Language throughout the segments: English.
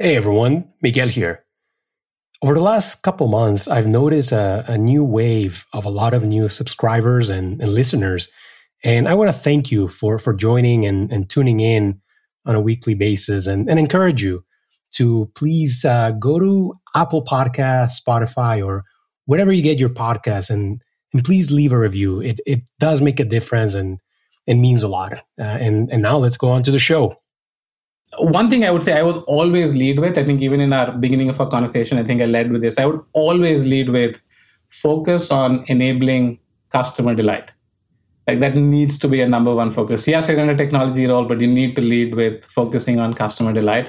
Hey everyone, Miguel here. Over the last couple months, I've noticed a, a, new wave of a lot of new subscribers and, and listeners. And I want to thank you for, for joining and, and tuning in on a weekly basis and, and encourage you to please uh, go to Apple Podcasts, Spotify, or wherever you get your podcasts and, and please leave a review. It, it does make a difference and it means a lot. Uh, and, and now let's go on to the show one thing I would say I would always lead with, I think even in our beginning of our conversation, I think I led with this. I would always lead with focus on enabling customer delight. Like that needs to be a number one focus. Yes, you're in a technology role, but you need to lead with focusing on customer delight.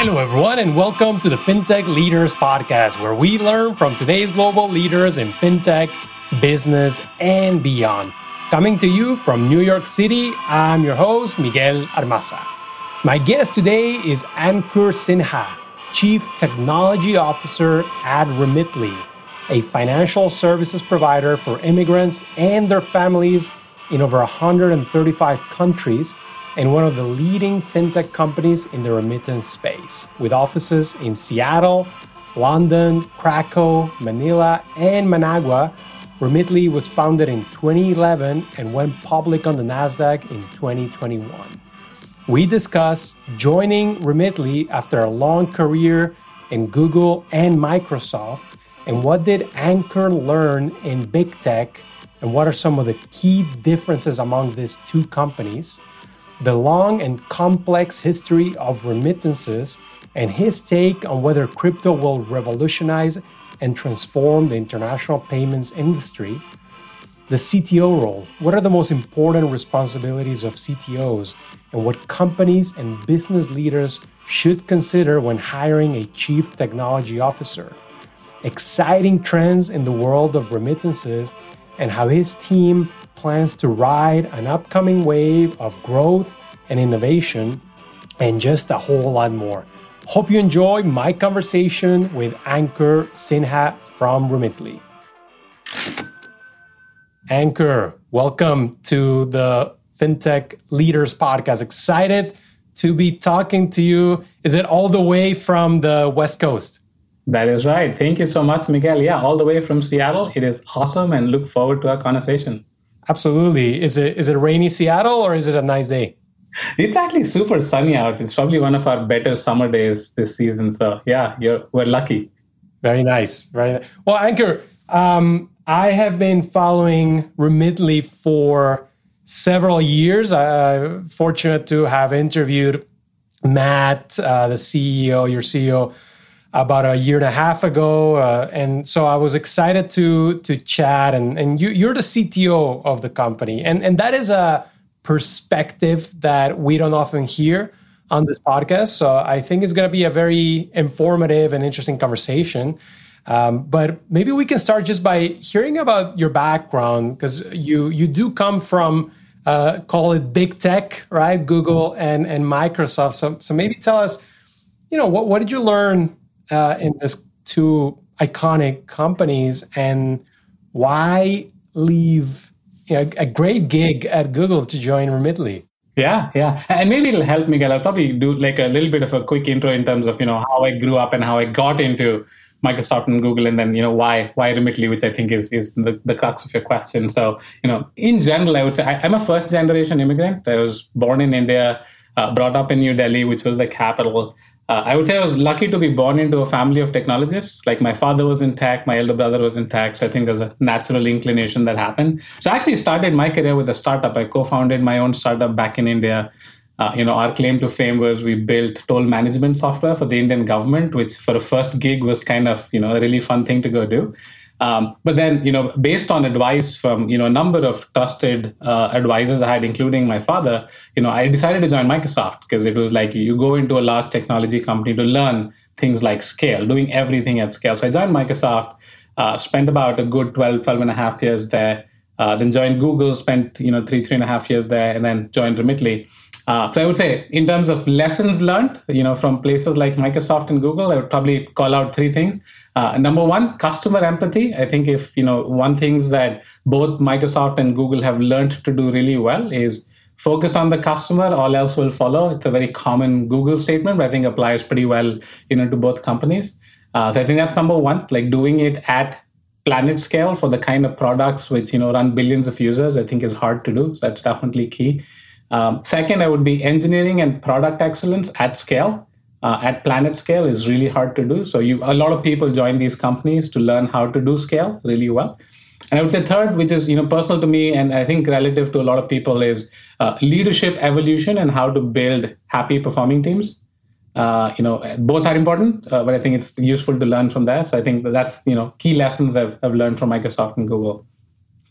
Hello, everyone, and welcome to the FinTech Leaders Podcast, where we learn from today's global leaders in FinTech, business, and beyond. Coming to you from New York City, I'm your host, Miguel Armaza. My guest today is Ankur Sinha, Chief Technology Officer at Remitly, a financial services provider for immigrants and their families in over 135 countries and one of the leading fintech companies in the remittance space, with offices in Seattle, London, Krakow, Manila, and Managua Remitly was founded in 2011 and went public on the NASDAQ in 2021. We discuss joining Remitly after a long career in Google and Microsoft, and what did Ankur learn in big tech, and what are some of the key differences among these two companies, the long and complex history of remittances, and his take on whether crypto will revolutionize and transform the international payments industry. The CTO role. What are the most important responsibilities of CTOs and what companies and business leaders should consider when hiring a chief technology officer? Exciting trends in the world of remittances and how his team plans to ride an upcoming wave of growth and innovation, and just a whole lot more. Hope you enjoy my conversation with Ankur Sinha from Remitly. Ankur, welcome to the FinTech Leaders Podcast. Excited to be talking to you. Is it all the way from the West Coast? That is right. Thank you so much, Miguel. Yeah, all the way from Seattle. It is awesome and look forward to our conversation. Absolutely. Is it is it rainy Seattle or is it a nice day? It's actually super sunny out. It's probably one of our better summer days this season. So yeah, we're lucky. Very nice. Very nice. Well, Ankur, um, I have been following Remitly for several years. I'm fortunate to have interviewed Matt, uh, the CEO, your CEO, about a year and a half ago, uh, and so I was excited to to chat. And and you, you're the CTO of the company, and and that is a perspective that we don't often hear on this podcast. So I think it's going to be a very informative and interesting conversation. Um, but maybe we can start just by hearing about your background because you you do come from uh, call it big tech, right? Google and and Microsoft. So so maybe tell us, you know, what what did you learn uh, in these two iconic companies and why leave you know, a great gig at Google to join Remitly. Yeah, yeah. And maybe it'll help Miguel. I'll probably do like a little bit of a quick intro in terms of, you know, how I grew up and how I got into Microsoft and Google and then, you know, why why Remitly, which I think is is the, the crux of your question. So, you know, in general, I would say I, am a first generation immigrant. I was born in India, uh, brought up in New Delhi, which was the capital uh, I would say I was lucky to be born into a family of technologists. Like my father was in tech, my elder brother was in tech. So I think there's a natural inclination that happened. So I actually started my career with a startup. I co-founded my own startup back in India. Uh, you know, our claim to fame was we built toll management software for the Indian government, which for a first gig was kind of, you know, a really fun thing to go do. Um, but then, you know, based on advice from, you know, a number of trusted uh, advisors I had, including my father, you know, I decided to join Microsoft because it was like you go into a large technology company to learn things like scale, doing everything at scale. So I joined Microsoft, uh, spent about a good 12, 12 and a half years there, uh, then joined Google, spent, you know, three, three and a half years there, and then joined Remitly. Uh, so I would say, in terms of lessons learned, you know, from places like Microsoft and Google, I would probably call out three things. Uh, number one, customer empathy. I think if you know one things that both Microsoft and Google have learned to do really well is focus on the customer, all else will follow. It's a very common Google statement, but I think applies pretty well, you know, to both companies. Uh, so I think that's number one, like doing it at planet scale for the kind of products which you know run billions of users. I think is hard to do. So that's definitely key. Um, second, I would be engineering and product excellence at scale. Uh, at planet scale is really hard to do. So you a lot of people join these companies to learn how to do scale really well. And I would say third, which is you know personal to me and I think relative to a lot of people, is uh, leadership evolution and how to build happy performing teams. Uh, you know, both are important, uh, but I think it's useful to learn from there. So I think that's you know key lessons I've, I've learned from Microsoft and Google.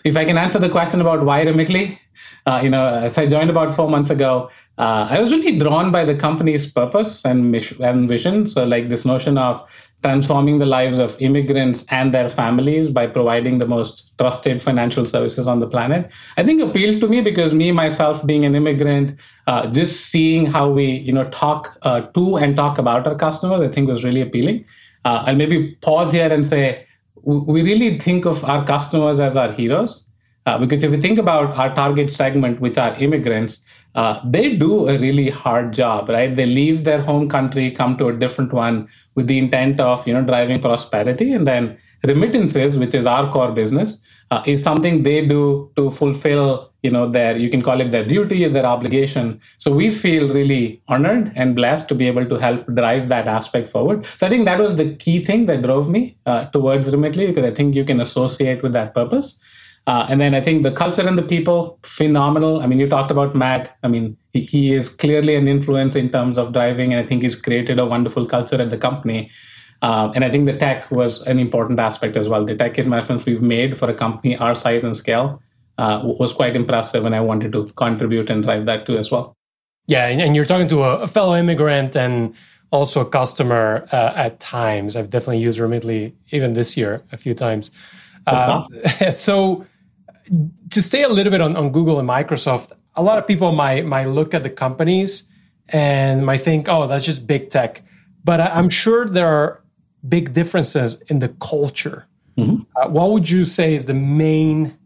If I can answer the question about why Remitly, uh, you know, as I joined about four months ago, uh, I was really drawn by the company's purpose and mission and vision. So like this notion of transforming the lives of immigrants and their families by providing the most trusted financial services on the planet. I think appealed to me because me myself being an immigrant uh, just seeing how we you know talk uh, to and talk about our customers i think was really appealing. Uh, i'll maybe pause here and say we really think of our customers as our heroes. Uh, because if you think about our target segment which are immigrants uh, they do a really hard job, right? They leave their home country, come to a different one with the intent of, you know, driving prosperity, and then remittances, which is our core business, uh, is something they do to fulfill, you know, their you can call it their duty, their obligation. So we feel really honored and blessed to be able to help drive that aspect forward. So I think that was the key thing that drove me uh, towards Remitly because I think you can associate with that purpose. Uh, and then I think the culture and the people, phenomenal. I mean, you talked about Matt. I mean, he, he, is clearly an influence in terms of driving, and I think he's created a wonderful culture at the company. Uh, and I think the tech was an important aspect as well. The tech investments we've made for a company our size and scale uh, was quite impressive, and I wanted to contribute and drive that too as well. Yeah, and you're talking to a fellow immigrant and also a customer uh, at times. I've definitely used Remitly even this year a few times. Uh, so to stay a little bit on, on Google and Microsoft, a lot of people might might look at the companies and might think, oh, that's just big tech. But I'm sure there are big differences in the culture. Mm-hmm. Uh, what would you say is the main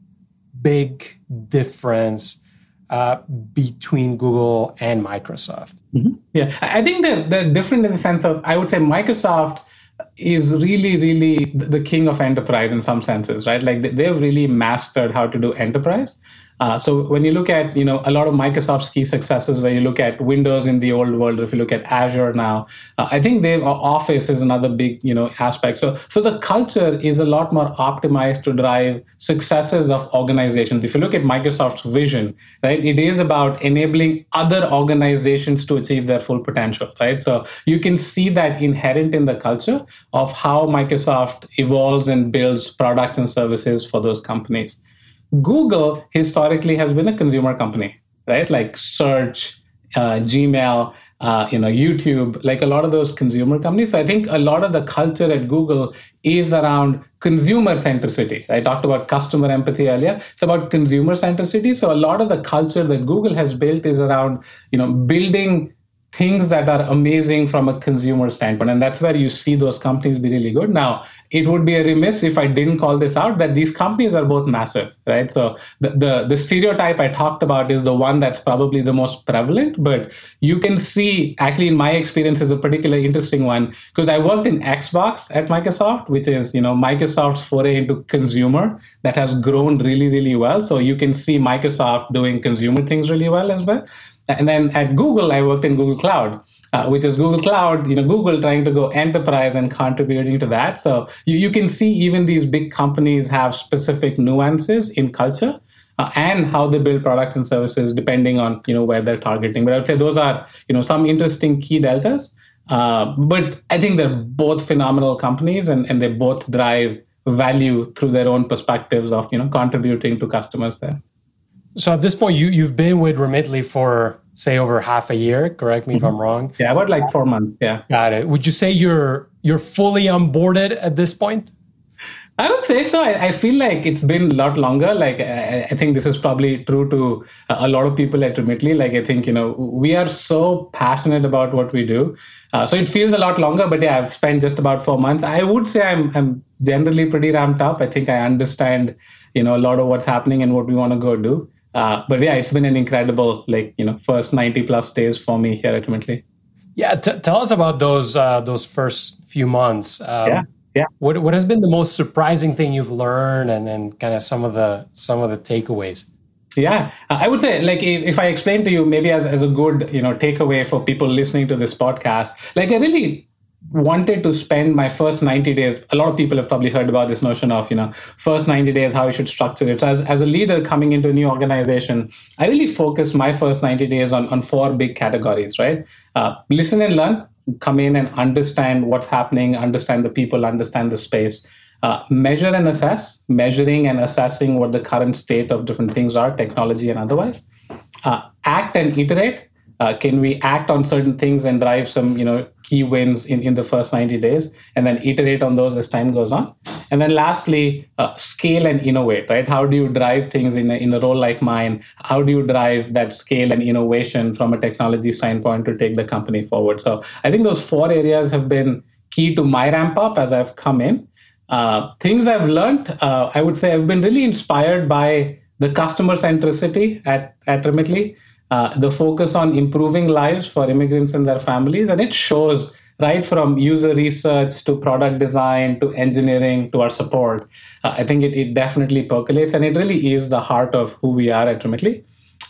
big difference uh, between Google and Microsoft? Mm-hmm. Yeah, I think they're, they're different in the sense of I would say Microsoft is really, really the king of enterprise in some senses, right? Like they've really mastered how to do enterprise. Uh, so when you look at you know a lot of Microsoft's key successes, where you look at Windows in the old world, or if you look at Azure now, uh, I think they uh, Office is another big you know aspect. So so the culture is a lot more optimized to drive successes of organizations. If you look at Microsoft's vision, right, it is about enabling other organizations to achieve their full potential, right? So you can see that inherent in the culture of how Microsoft evolves and builds products and services for those companies. Google historically has been a consumer company, right? Like search, uh, Gmail, uh, you know, YouTube, like a lot of those consumer companies. So I think a lot of the culture at Google is around consumer centricity. I talked about customer empathy earlier. It's about consumer centricity. So a lot of the culture that Google has built is around, you know, building things that are amazing from a consumer standpoint. And that's where you see those companies be really good. Now, it would be a remiss if I didn't call this out that these companies are both massive, right? So the, the, the stereotype I talked about is the one that's probably the most prevalent, but you can see actually in my experience is a particularly interesting one because I worked in Xbox at Microsoft, which is, you know, Microsoft's foray into consumer that has grown really, really well. So you can see Microsoft doing consumer things really well as well. And then at Google, I worked in Google Cloud, uh, which is Google Cloud, you know, Google trying to go enterprise and contributing to that. So you, you can see even these big companies have specific nuances in culture. Uh, and how they build products and services depending on you know where they're targeting. But I would say those are you know some interesting key deltas. Uh, but I think they're both phenomenal companies, and, and they both drive value through their own perspectives of you know contributing to customers there. So at this point, you you've been with Remitly for say over half a year. Correct me mm-hmm. if I'm wrong. Yeah, about like four months. Yeah, got it. Would you say you're you're fully onboarded at this point? I would say so. I, I, feel like it's been a lot longer. Like I, I, think this is probably true to a lot of people at Remitly. Like I think you know we are so passionate about what we do, uh, so it feels a lot longer. But yeah, I've spent just about four months. I would say I'm I'm generally pretty ramped up. I think I understand you know a lot of what's happening and what we want to go do. Uh, but yeah, it's been an incredible, like you know, first ninety plus days for me here at. Yeah, t- tell us about those uh, those first few months. Um, yeah, yeah. What what has been the most surprising thing you've learned, and then kind of some of the some of the takeaways? Yeah, I would say like if, if I explain to you maybe as, as a good you know takeaway for people listening to this podcast, like I really wanted to spend my first 90 days a lot of people have probably heard about this notion of you know first 90 days how you should structure it. So as, as a leader coming into a new organization i really focused my first 90 days on, on four big categories right? Uh, listen and learn come in and understand what's happening understand the people understand the space. Uh, measure and assess measuring and assessing what the current state of different things are technology and otherwise. Uh, act and iterate uh, can we act on certain things and drive some you know key wins in, in the first 90 days and then iterate on those as time goes on? And then lastly uh, scale and innovate right? How do you drive things in a, in a role like mine? How do you drive that scale and innovation from a technology standpoint to take the company forward? So i think those four areas have been key to my ramp up as i've come in. Uh, things i've learned uh, i would say i've been really inspired by the customer centricity at, at remitly uh, the focus on improving lives for immigrants and their families, and it shows right from user research to product design to engineering to our support. Uh, I think it, it definitely percolates, and it really is the heart of who we are at Remitly.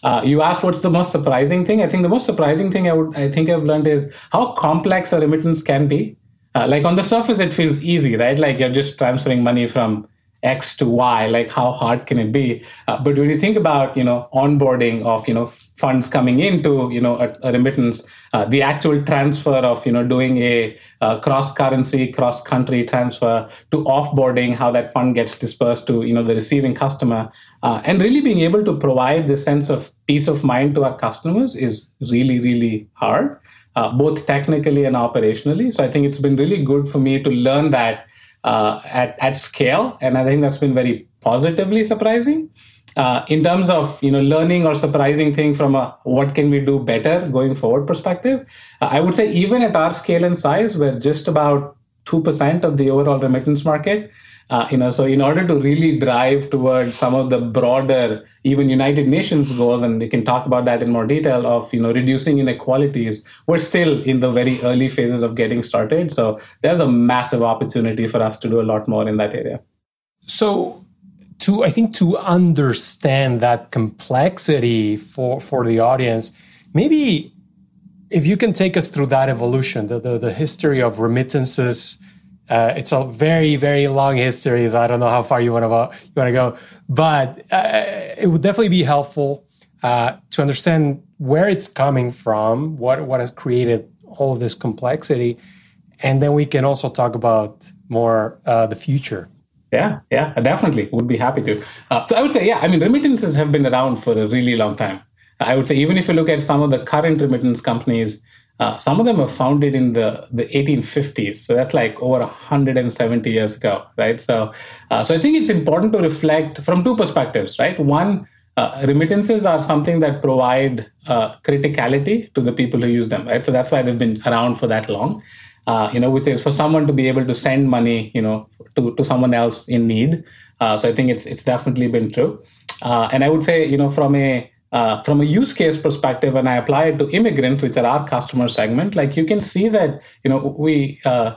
Uh, you asked what's the most surprising thing. I think the most surprising thing I would I think I've learned is how complex a remittance can be. Uh, like on the surface, it feels easy, right? Like you're just transferring money from X to Y. Like how hard can it be? Uh, but when you think about you know onboarding of you know funds coming into you know a, a remittance uh, the actual transfer of you know doing a uh, cross currency cross country transfer to offboarding how that fund gets dispersed to you know the receiving customer uh, and really being able to provide this sense of peace of mind to our customers is really really hard uh, both technically and operationally so i think it's been really good for me to learn that uh, at, at scale and i think that's been very positively surprising. Uh, in terms of you know learning or surprising thing from a what can we do better going forward perspective uh, i would say even at our scale and size we're just about 2% of the overall remittance market uh, you know so in order to really drive towards some of the broader even united nations goals and we can talk about that in more detail of you know reducing inequalities we're still in the very early phases of getting started so there's a massive opportunity for us to do a lot more in that area so to I think to understand that complexity for for the audience, maybe if you can take us through that evolution, the the, the history of remittances. Uh, it's a very very long history, so I don't know how far you want to you want to go, but uh, it would definitely be helpful uh, to understand where it's coming from, what what has created all this complexity, and then we can also talk about more uh, the future. Yeah, yeah, definitely. Would be happy to. Uh, so I would say, yeah, I mean, remittances have been around for a really long time. I would say, even if you look at some of the current remittance companies, uh, some of them were founded in the, the 1850s. So that's like over 170 years ago, right? So, uh, so I think it's important to reflect from two perspectives, right? One, uh, remittances are something that provide uh, criticality to the people who use them, right? So that's why they've been around for that long uh, you know, which is for someone to be able to send money, you know, to, to someone else in need. Uh, so I think it's it's definitely been true. And I would say, you know, from a uh, from a use case perspective, when I apply it to immigrants, which are our customer segment, like you can see that, you know, we uh,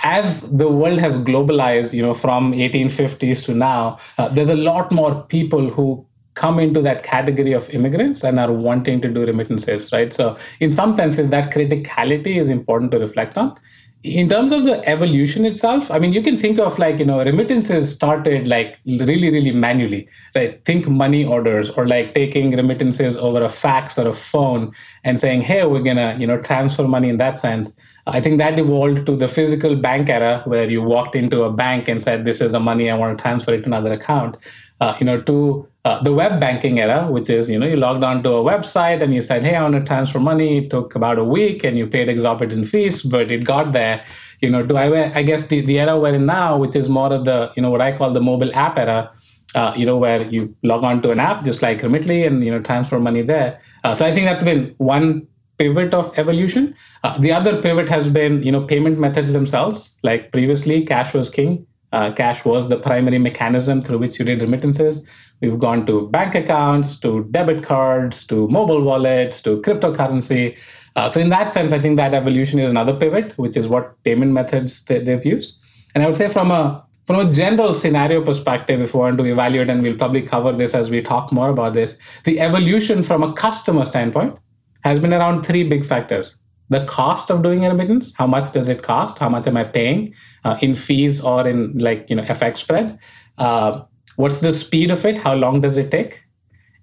as the world has globalized, you know, from 1850s to now, uh, there's a lot more people who come into that category of immigrants and are wanting to do remittances, right? So, in some senses, that criticality is important to reflect on. In terms of the evolution itself, I mean, you can think of like, you know, remittances started like really, really manually, right? Think money orders or like taking remittances over a fax or a phone and saying, hey, we're to, you know, transfer money in that sense. I think that evolved to the physical bank era where you walked into a bank and said, this is the money, I want to transfer it to another account. Uh, you know, to uh, the web banking era, which is, you know, you logged on to a website and you said, hey, I want to transfer money. It took about a week and you paid exorbitant fees, but it got there. You know, do I, I guess the, the era we're in now, which is more of the, you know, what I call the mobile app era, uh, you know, where you log on to an app just like Remitly and, you know, transfer money there. Uh, so I think that's been one pivot of evolution. Uh, the other pivot has been, you know, payment methods themselves. Like previously, cash was king. Uh, cash was the primary mechanism through which you did remittances. We've gone to bank accounts, to debit cards, to mobile wallets, to cryptocurrency. Uh, so in that sense, I think that evolution is another pivot, which is what payment methods they, they've used. And I would say from a from a general scenario perspective, if we want to evaluate, and we'll probably cover this as we talk more about this, the evolution from a customer standpoint has been around three big factors. The cost of doing remittance, how much does it cost? How much am I paying uh, in fees or in like, you know, FX spread? Uh, what's the speed of it? How long does it take?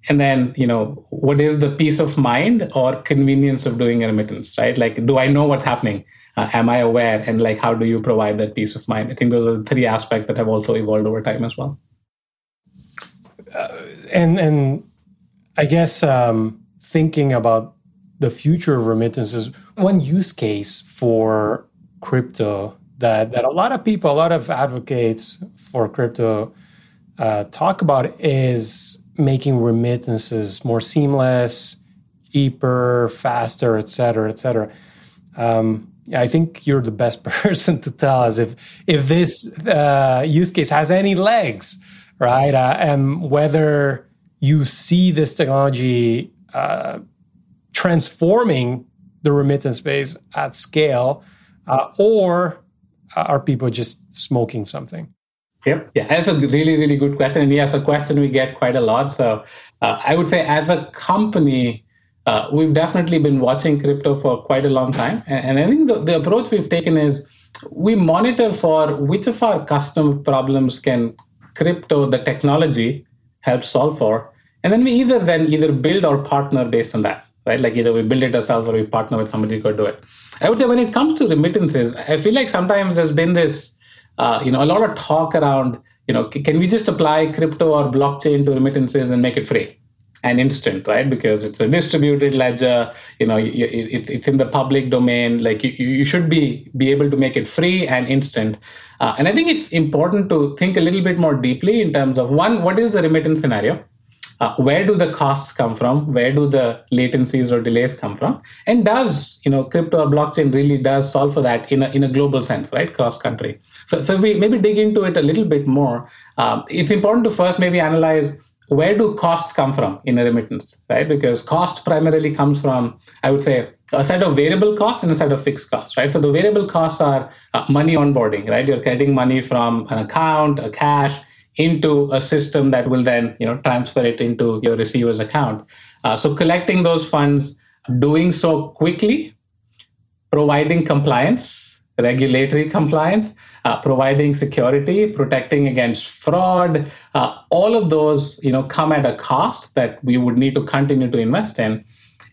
And then, you know, what is the peace of mind or convenience of doing remittance, right? Like, do I know what's happening? uh, am i aware and like how do you provide that peace of mind i think those are the three aspects that have also evolved over time as well uh, and and i guess um, thinking about the future of remittances one use case for crypto that that a lot of people a lot of advocates for crypto uh, talk about is making remittances more seamless cheaper faster et cetera et cetera um, I think you're the best person to tell us if if this uh, use case has any legs, right? Uh, and whether you see this technology uh, transforming the remittance space at scale, uh, or are people just smoking something? Yep, yeah, that's a really really good question, and yes, a question we get quite a lot. So uh, I would say, as a company uh, we've definitely been watching crypto for quite a long time. And, and I think the, the approach we've taken is we monitor for which of our custom problems can crypto, the technology, help solve for. And then we either then either build or partner based on that, right? Like either we build it ourselves or we partner with somebody to do it. I would say when it comes to remittances, I feel like sometimes there's been this, uh, you know, a lot of talk around, you know, can we just apply crypto or blockchain to remittances and make it free? and instant, right? Because it's a distributed ledger. You know, it's it's in the public domain. Like you, you should be be able to make it free and instant. Uh, and I think it's important to think a little bit more deeply in terms of one, what is the remittance scenario? Uh, where do the costs come from? Where do the latencies or delays come from? And does you know crypto or blockchain really does solve for that in a in a global sense, right? Cross country. So so we maybe dig into it a little bit more. Um, it's important to first maybe analyze where do costs come from in a remittance, right? Because cost primarily comes from, I would say, a set of variable costs and a set of fixed costs, right? So the variable costs are uh, money onboarding, right? You're getting money from an account, a cash, into a system that will then, you know, transfer it into your receiver's account. Uh, so collecting those funds, doing so quickly, providing compliance, regulatory compliance, uh, providing security, protecting against fraud, uh, all of those, you know, come at a cost that we would need to continue to invest in.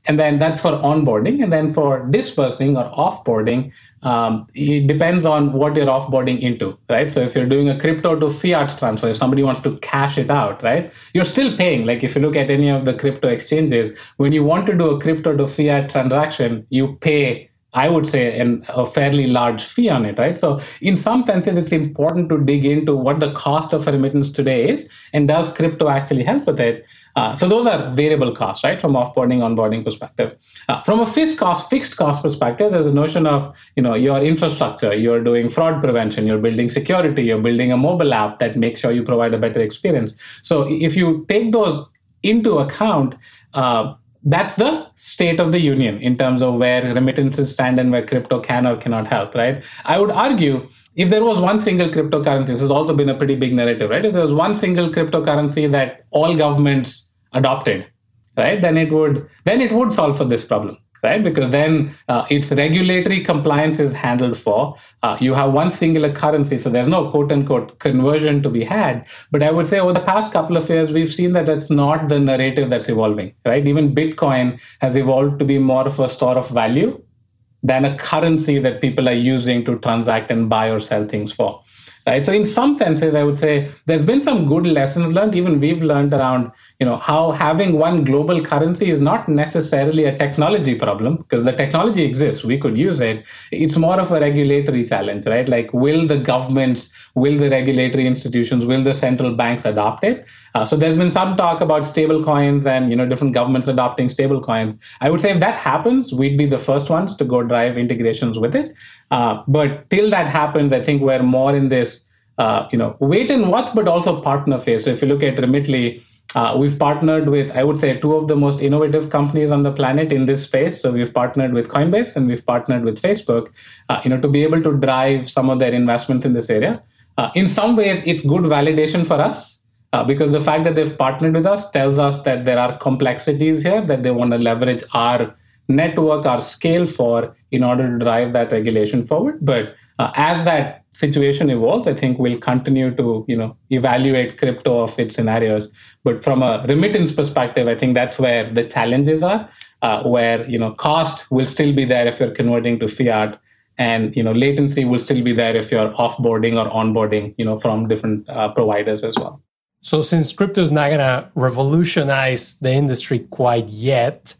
And then that's for onboarding. And then for dispersing or offboarding, um, it depends on what you're offboarding into, right? So if you're doing a crypto to fiat transfer, if somebody wants to cash it out, right, you're still paying. Like if you look at any of the crypto exchanges, when you want to do a crypto to fiat transaction, you pay I would say, an, a fairly large fee on it, right? So, in some senses, it's important to dig into what the cost of remittance today is, and does crypto actually help with it? Uh, so, those are variable costs, right, from offboarding, onboarding perspective. Uh, from a fixed cost, fixed cost perspective, there's a notion of, you know, your infrastructure. You're doing fraud prevention. You're building security. You're building a mobile app that makes sure you provide a better experience. So, if you take those into account, uh, that's the state of the union in terms of where remittances stand and where crypto can or cannot help, right? I would argue if there was one single cryptocurrency, this has also been a pretty big narrative, right? If there was one single cryptocurrency that all governments adopted, right, then it would then it would solve for this problem right? Because then uh, its regulatory compliance is handled for. Uh, you have one singular currency, so there's no quote unquote conversion to be had. But I would say over the past couple of years, we've seen that that's not the narrative that's evolving, right? Even Bitcoin has evolved to be more of a store of value than a currency that people are using to transact and buy or sell things for right? So in some senses i would say there's been some good lessons learned. Even we've learned around you know how having one global currency is not necessarily a technology problem because the technology exists. We could use it. It's more of a regulatory challenge right? Like will the governments will the regulatory institutions will the central banks adopt it uh, so there's been some talk about stable coins and you know different governments adopting stable coins i would say if that happens we'd be the first ones to go drive integrations with it uh, but till that happens, I think we're more in this, uh, you know, wait and watch, but also partner phase. So if you look at Remitly, Uh, we've partnered with, I would say, two of the most innovative companies on the planet in this space. So we've partnered with Coinbase and we've partnered with Facebook, uh, you know, to be able to drive some of their investments in this area. Uh, in some ways, it's good validation for us uh, because the fact that they've partnered with us tells us that there are complexities here that they want to leverage our network, our scale for in order to drive that regulation forward. But uh, as that situation evolves, I think we'll continue to you know evaluate crypto of its scenarios. But from a remittance perspective, I think that's where the challenges are. Uh, where you know cost will still be there if you're converting to fiat, and you know latency will still be there if you're offboarding or onboarding you know from different uh, providers as well. So since crypto is not going to revolutionize the industry quite yet,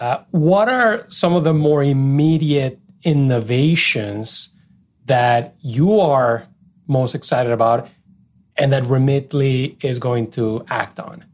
uh, what are some of the more immediate innovations that you are most excited about and that Remitly is going to act on?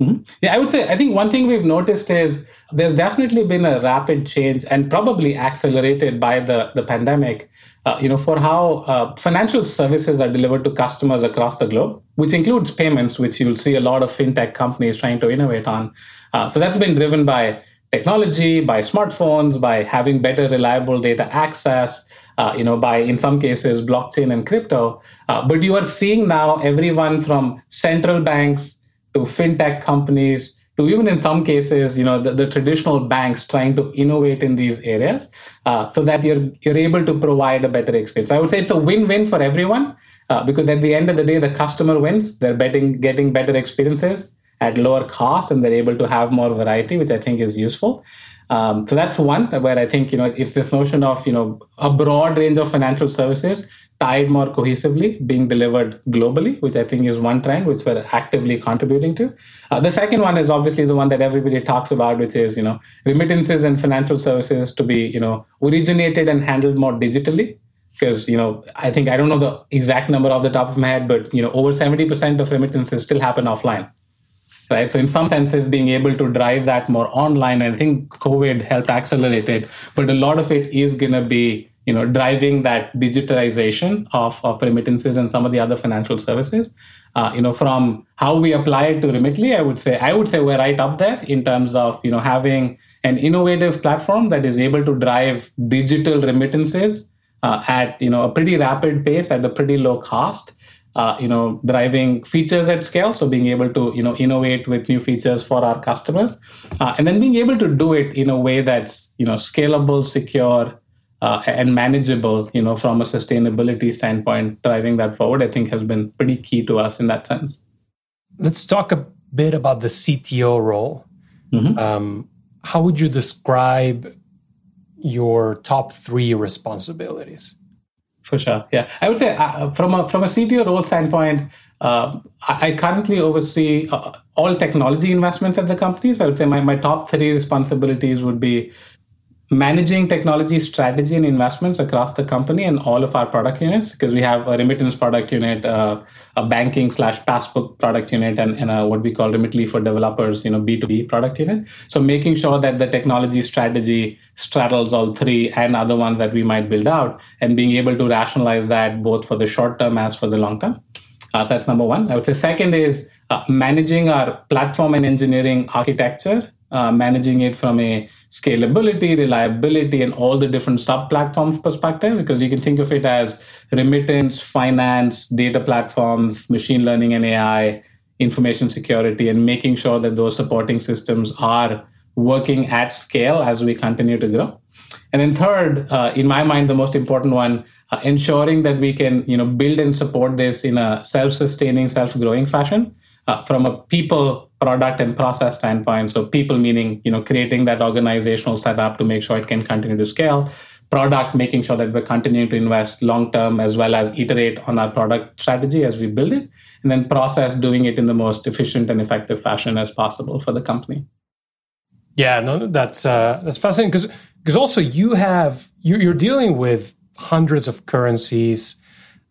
Mm-hmm. Yeah, I would say I think one thing we've noticed is there's definitely been a rapid change and probably accelerated by the, the pandemic uh, you know, for how uh, financial services are delivered to customers across the globe, which includes payments, which you'll see a lot of fintech companies trying to innovate on. Uh, so that's been driven by technology, by smartphones, by having better reliable data access, uh, you know, by in some cases blockchain and crypto. Uh, but you are seeing now everyone from central banks to fintech companies to even in some cases, you know, the, the traditional banks trying to innovate in these areas uh, so that you're you're able to provide a better experience. I would say it's a win-win for everyone uh, because at the end of the day, the customer wins. They're betting, getting better experiences at lower cost, and they're able to have more variety, which I think is useful. Um, so that's one where I think you know it's this notion of you know a broad range of financial services tied more cohesively, being delivered globally, which I think is one trend which we're actively contributing to. Uh, the second one is obviously the one that everybody talks about, which is you know remittances and financial services to be you know originated and handled more digitally. Because you know, I think I don't know the exact number off the top of my head, but you know, over 70% of remittances still happen offline right? So in some senses, being able to drive that more online, I think COVID helped accelerate it. But a lot of it is going to be you know, driving that digitalization of, of remittances and some of the other financial services. Uh, you know, from how we apply it to Remitly, I would say I would say we're right up there in terms of you know having an innovative platform that is able to drive digital remittances uh, at you know a pretty rapid pace at a pretty low cost. Uh, you know, driving features at scale, so being able to you know innovate with new features for our customers, uh, and then being able to do it in a way that's you know scalable, secure, uh, and manageable, you know, from a sustainability standpoint, driving that forward, I think has been pretty key to us in that sense. Let's talk a bit about the CTO role. Mm-hmm. Um, how would you describe your top three responsibilities? For sure, yeah, I would say uh, from a from a CTO role standpoint, uh, I currently oversee uh, all technology investments at the company. So I would say my, my top three responsibilities would be managing technology strategy and investments across the company and all of our product units because we have a remittance product unit, uh, a banking slash passbook product unit, and, and a, what we call Remitly for developers, you know, B2B product unit. So making sure that the technology strategy straddles all three and other ones that we might build out and being able to rationalize that both for the short term as for the long term. Uh, that's number one. I would say second is uh, managing our platform and engineering architecture, uh, managing it from a scalability, reliability, and all the different sub platforms perspective, because you can think of it as remittance, finance, data platforms, machine learning and AI, information security, and making sure that those supporting systems are working at scale as we continue to grow. And then third, uh, in my mind, the most important one, uh, ensuring that we can, you know, build and support this in a self-sustaining, self-growing fashion uh, from a people product and process standpoint. So people meaning, you know, creating that organizational setup to make sure it can continue to scale. Product, making sure that we're continuing to invest long term as well as iterate on our product strategy as we build it. And then process, doing it in the most efficient and effective fashion as possible for the company. Yeah, no, that's uh, that's fascinating because because also you have you're, you're, dealing with hundreds of currencies.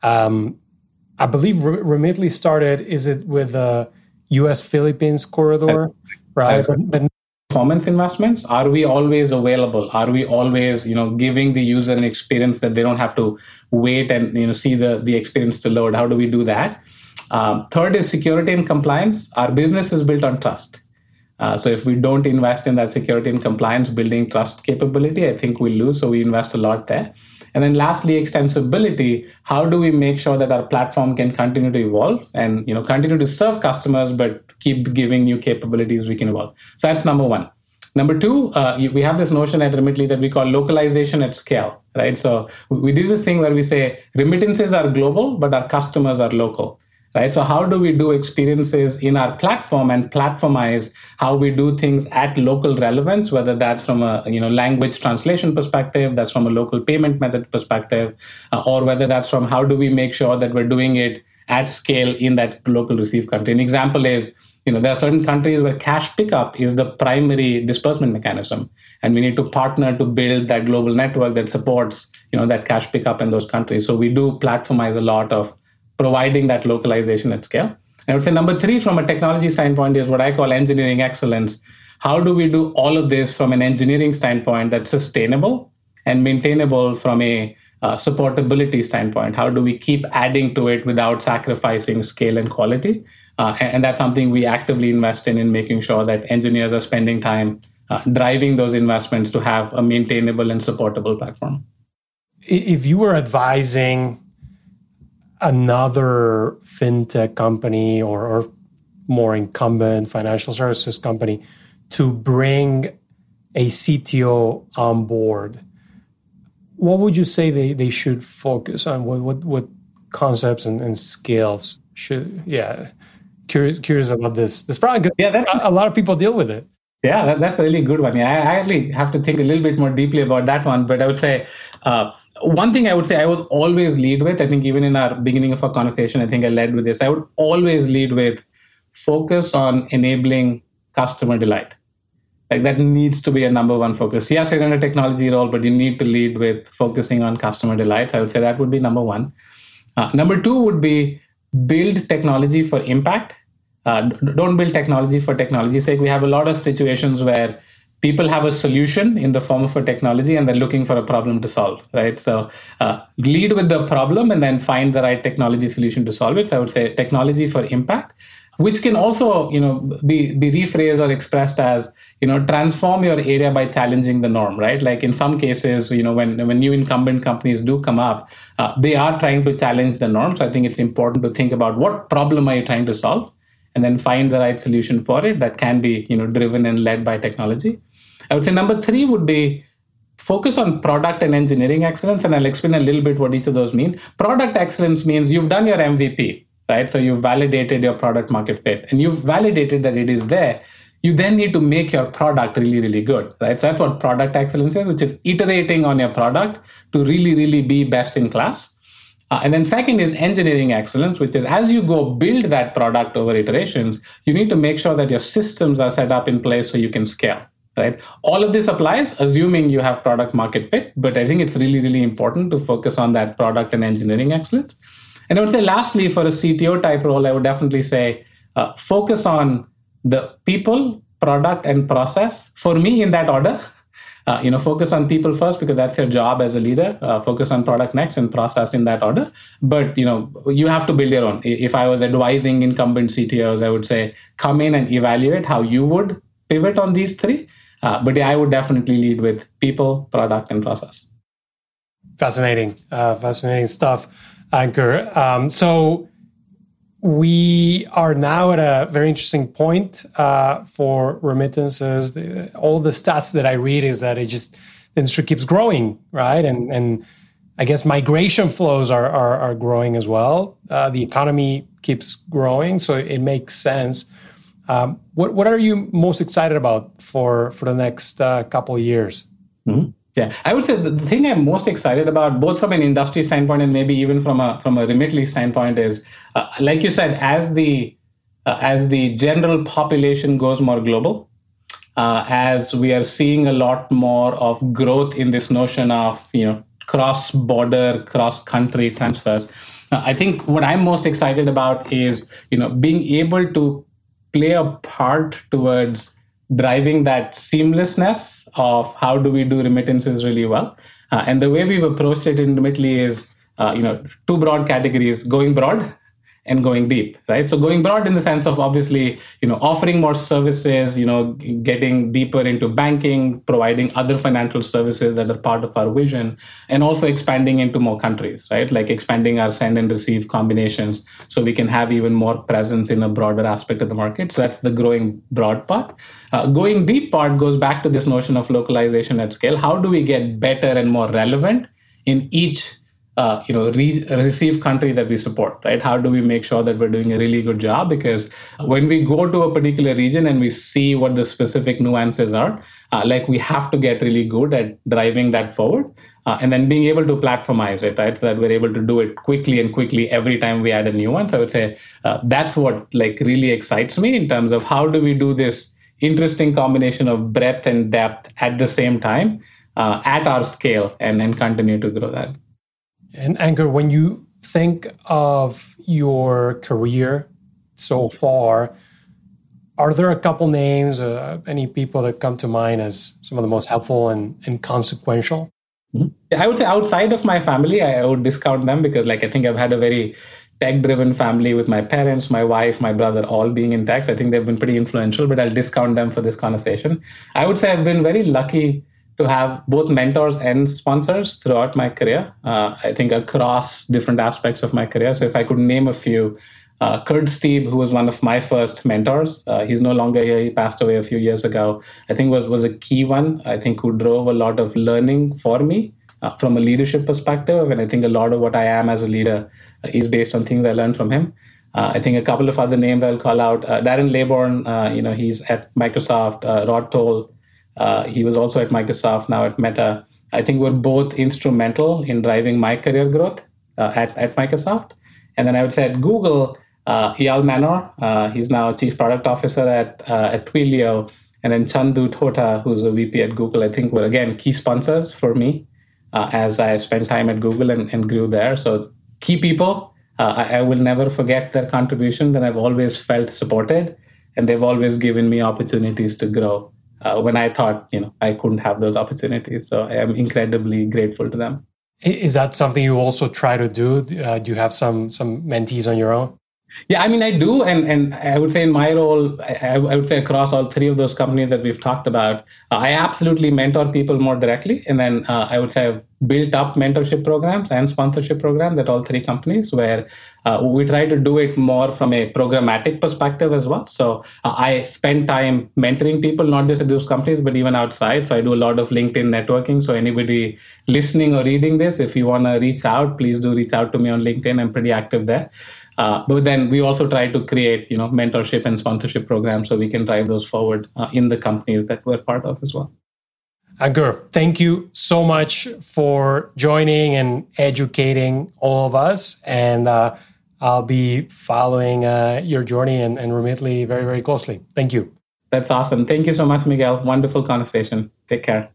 Um, I believe Remitly started. Is it with uh, U.S. Philippines corridor, right? But, performance investments are we always available are we always you know giving the user an experience that they don't have to wait and you know see the the experience to load how do we do that Um, third is security and compliance. Our business is built on trust. Uh, so if we don't invest in that security and compliance, building trust capability, I think we lose. So we invest a lot there. And then lastly, extensibility. How do we make sure that our platform can continue to evolve and you know continue to serve customers, but keep giving new capabilities we can evolve? So that's number one. Number two, uh, we have this notion at Remitly that we call localization at scale, right? So we do this thing where we say remittances are global, but our customers are local right? So how do we do experiences in our platform and platformize how we do things at local relevance whether that's from a you know language translation perspective that's from a local payment method perspective uh, or whether that's from how do we make sure that we're doing it at scale in that local receive country? An example is you know there are certain countries where cash pickup is the primary disbursement mechanism and we need to partner to build that global network that supports you know that cash pickup in those countries. So we do platformize a lot of providing that localization at scale. And I would say number three, from a technology standpoint, is what I call engineering excellence. How do we do all of this from an engineering standpoint that's sustainable and maintainable from a uh, supportability standpoint? How do we keep adding to it without sacrificing scale and quality? Uh, and, and, that's something we actively invest in, in making sure that engineers are spending time uh, driving those investments to have a maintainable and supportable platform. If you were advising another fintech company or, or more incumbent financial services company to bring a CTO on board, what would you say they, they should focus on? What what, what concepts and, and skills should yeah curious curious about this this problem because yeah, a, a, lot of people deal with it. Yeah, that, that's a really good one. Yeah, I, I actually have to think a little bit more deeply about that one, but I would say uh, one thing I would say I would always lead with, I think even in our beginning of our conversation, I think I led with this. I would always lead with focus on enabling customer delight. Like that needs to be a number one focus. Yes, you're in a technology role, but you need to lead with focusing on customer delight. I would say that would be number one. Uh, number two would be build technology for impact. Uh, don't build technology for technology's sake. We have a lot of situations where people have a solution in the form of a technology and they're looking for a problem to solve right? So uh, lead with the problem and then find the right technology solution to solve it. So i would say technology for impact which can also you know be be rephrased or expressed as you know transform your area by challenging the norm right? Like in some cases you know when when new incumbent companies do come up uh, they are trying to challenge the norm. So i think it's important to think about what problem are you trying to solve and then find the right solution for it that can be you know driven and led by technology I would say number three would be focus on product and engineering excellence. And I'll explain a little bit what each of those mean. Product excellence means you've done your MVP, right? So you've validated your product market fit and you've validated that it is there. You then need to make your product really, really good, right? So that's what product excellence is, which is iterating on your product to really, really be best in class. Uh, and then second is engineering excellence, which is as you go build that product over iterations, you need to make sure that your systems are set up in place so you can scale right? All of this applies assuming you have product market fit, but I think it's really, really important to focus on that product and engineering excellence. And I would say, lastly, for a CTO type role, I would definitely say uh, focus on the people, product, and process. For me, in that order, uh, you know, focus on people first because that's your job as a leader. Uh, focus on product next and process in that order. But you know, you have to build your own. If I was advising incumbent CTOs, I would say come in and evaluate how you would pivot on these three uh, but I would definitely lead with people, product, and process. Fascinating, uh, fascinating stuff, Ankur. Um, so we are now at a very interesting point uh, for remittances. The, all the stats that I read is that it just the industry keeps growing, right? And and I guess migration flows are are, are growing as well. Uh, the economy keeps growing, so it makes sense um, what what are you most excited about for for the next uh, couple of years? Mm-hmm. Yeah, I would say the thing I'm most excited about, both from an industry standpoint and maybe even from a from a Remitly standpoint, is uh, like you said, as the uh, as the general population goes more global, uh, as we are seeing a lot more of growth in this notion of you know cross border, cross country transfers. Uh, I think what I'm most excited about is you know being able to play a part towards driving that seamlessness of how do we do remittances really well. Uh, and the way we've approached it in Remitly is, uh, you know, two broad categories: going broad and going deep, right? So going broad in the sense of obviously, you know, offering more services, you know, getting deeper into banking, providing other financial services that are part of our vision, and also expanding into more countries, right? Like expanding our send and receive combinations so we can have even more presence in a broader aspect of the market. So that's the growing broad part. Uh, going deep part goes back to this notion of localization at scale. How do we get better and more relevant in each uh, you know re- receive country that we support right? How do we make sure that we're doing a really good job? Because when we go to a particular region and we see what the specific nuances are uh, like we have to get really good at driving that forward uh, and then being able to platformize it right? So that we're able to do it quickly and quickly every time we add a new one. So i would say uh, that's what like really excites me in terms of how do we do this interesting combination of breadth and depth at the same time uh, at our scale and then continue to grow that and Ankur, when you think of your career so far, are there a couple names, uh, any people that come to mind as some of the most helpful and, and consequential? Mm-hmm. I would say outside of my family, I would discount them because, like, I think I've had a very tech driven family with my parents, my wife, my brother, all being in tech. I think they've been pretty influential, but I'll discount them for this conversation. I would say I've been very lucky to have both mentors and sponsors throughout my career. Uh, I think across different aspects of my career. So if I could name a few, uh, Kurt Steeb, who was one of my first mentors, uh, he's no longer here. He passed away a few years ago. I think was was a key one. I think who drove a lot of learning for me uh, from a leadership perspective, and I think a lot of what I am as a leader uh, is based on things I learned from him. Uh, I think a couple of other names I'll call out. Darren Laybourne, you know, he's at Microsoft. Rod Toll, uh, he was also at Microsoft, now at Meta. I think we're both instrumental in driving my career growth uh, at, at Microsoft. And then I would say at Google, uh, Eyal Manor, uh, he's now Chief Product Officer at, uh, at Twilio. And then Chandu Tota, who's a VP at Google, I think were again key sponsors for me uh, as I spent time at Google and, and grew there. So key people, I, I will never forget their contribution. and I've always felt supported and they've always given me opportunities to grow uh, when I thought, you know, I couldn't have those opportunities. So I am incredibly grateful to them. Is that something you also try to do? Uh, do you have some some mentees on your own? Yeah, I mean, I do, and and I would say in my role, I, I would say across all three of those companies that we've talked about, uh, I absolutely mentor people more directly, and then uh, I would say I've built up mentorship programs and sponsorship programs at all three companies, where uh, we try to do it more from a programmatic perspective as well. So uh, I spend time mentoring people, not just at those companies, but even outside. So I do a lot of LinkedIn networking. So anybody listening or reading this, if you want to reach out, please do reach out to me on LinkedIn. I'm pretty active there. Uh, but then we also try to create, you know, mentorship and sponsorship programs so we can drive those forward uh, in the companies that we're part of as well. Ankur, thank you so much for joining and educating all of us. And uh, I'll be following uh, your journey and, and Remitly very, very closely. Thank you. That's awesome. Thank you so much, Miguel. Wonderful conversation. Take care.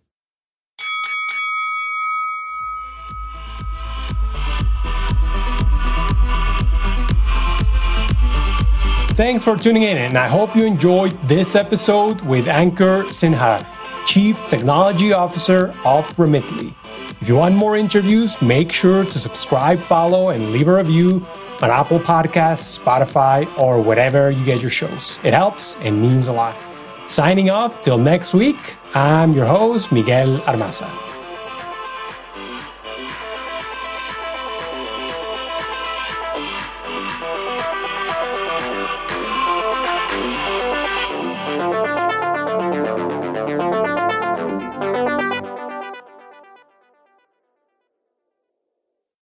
Thanks for tuning in, and I hope you enjoyed this episode with Ankur Sinha, Chief Technology Officer of Remitly. If you want more interviews, make sure to subscribe, follow, and leave a review on Apple Podcasts, Spotify, or whatever you get your shows. It helps and means a lot. Signing off till next week, I'm your host, Miguel Armaza.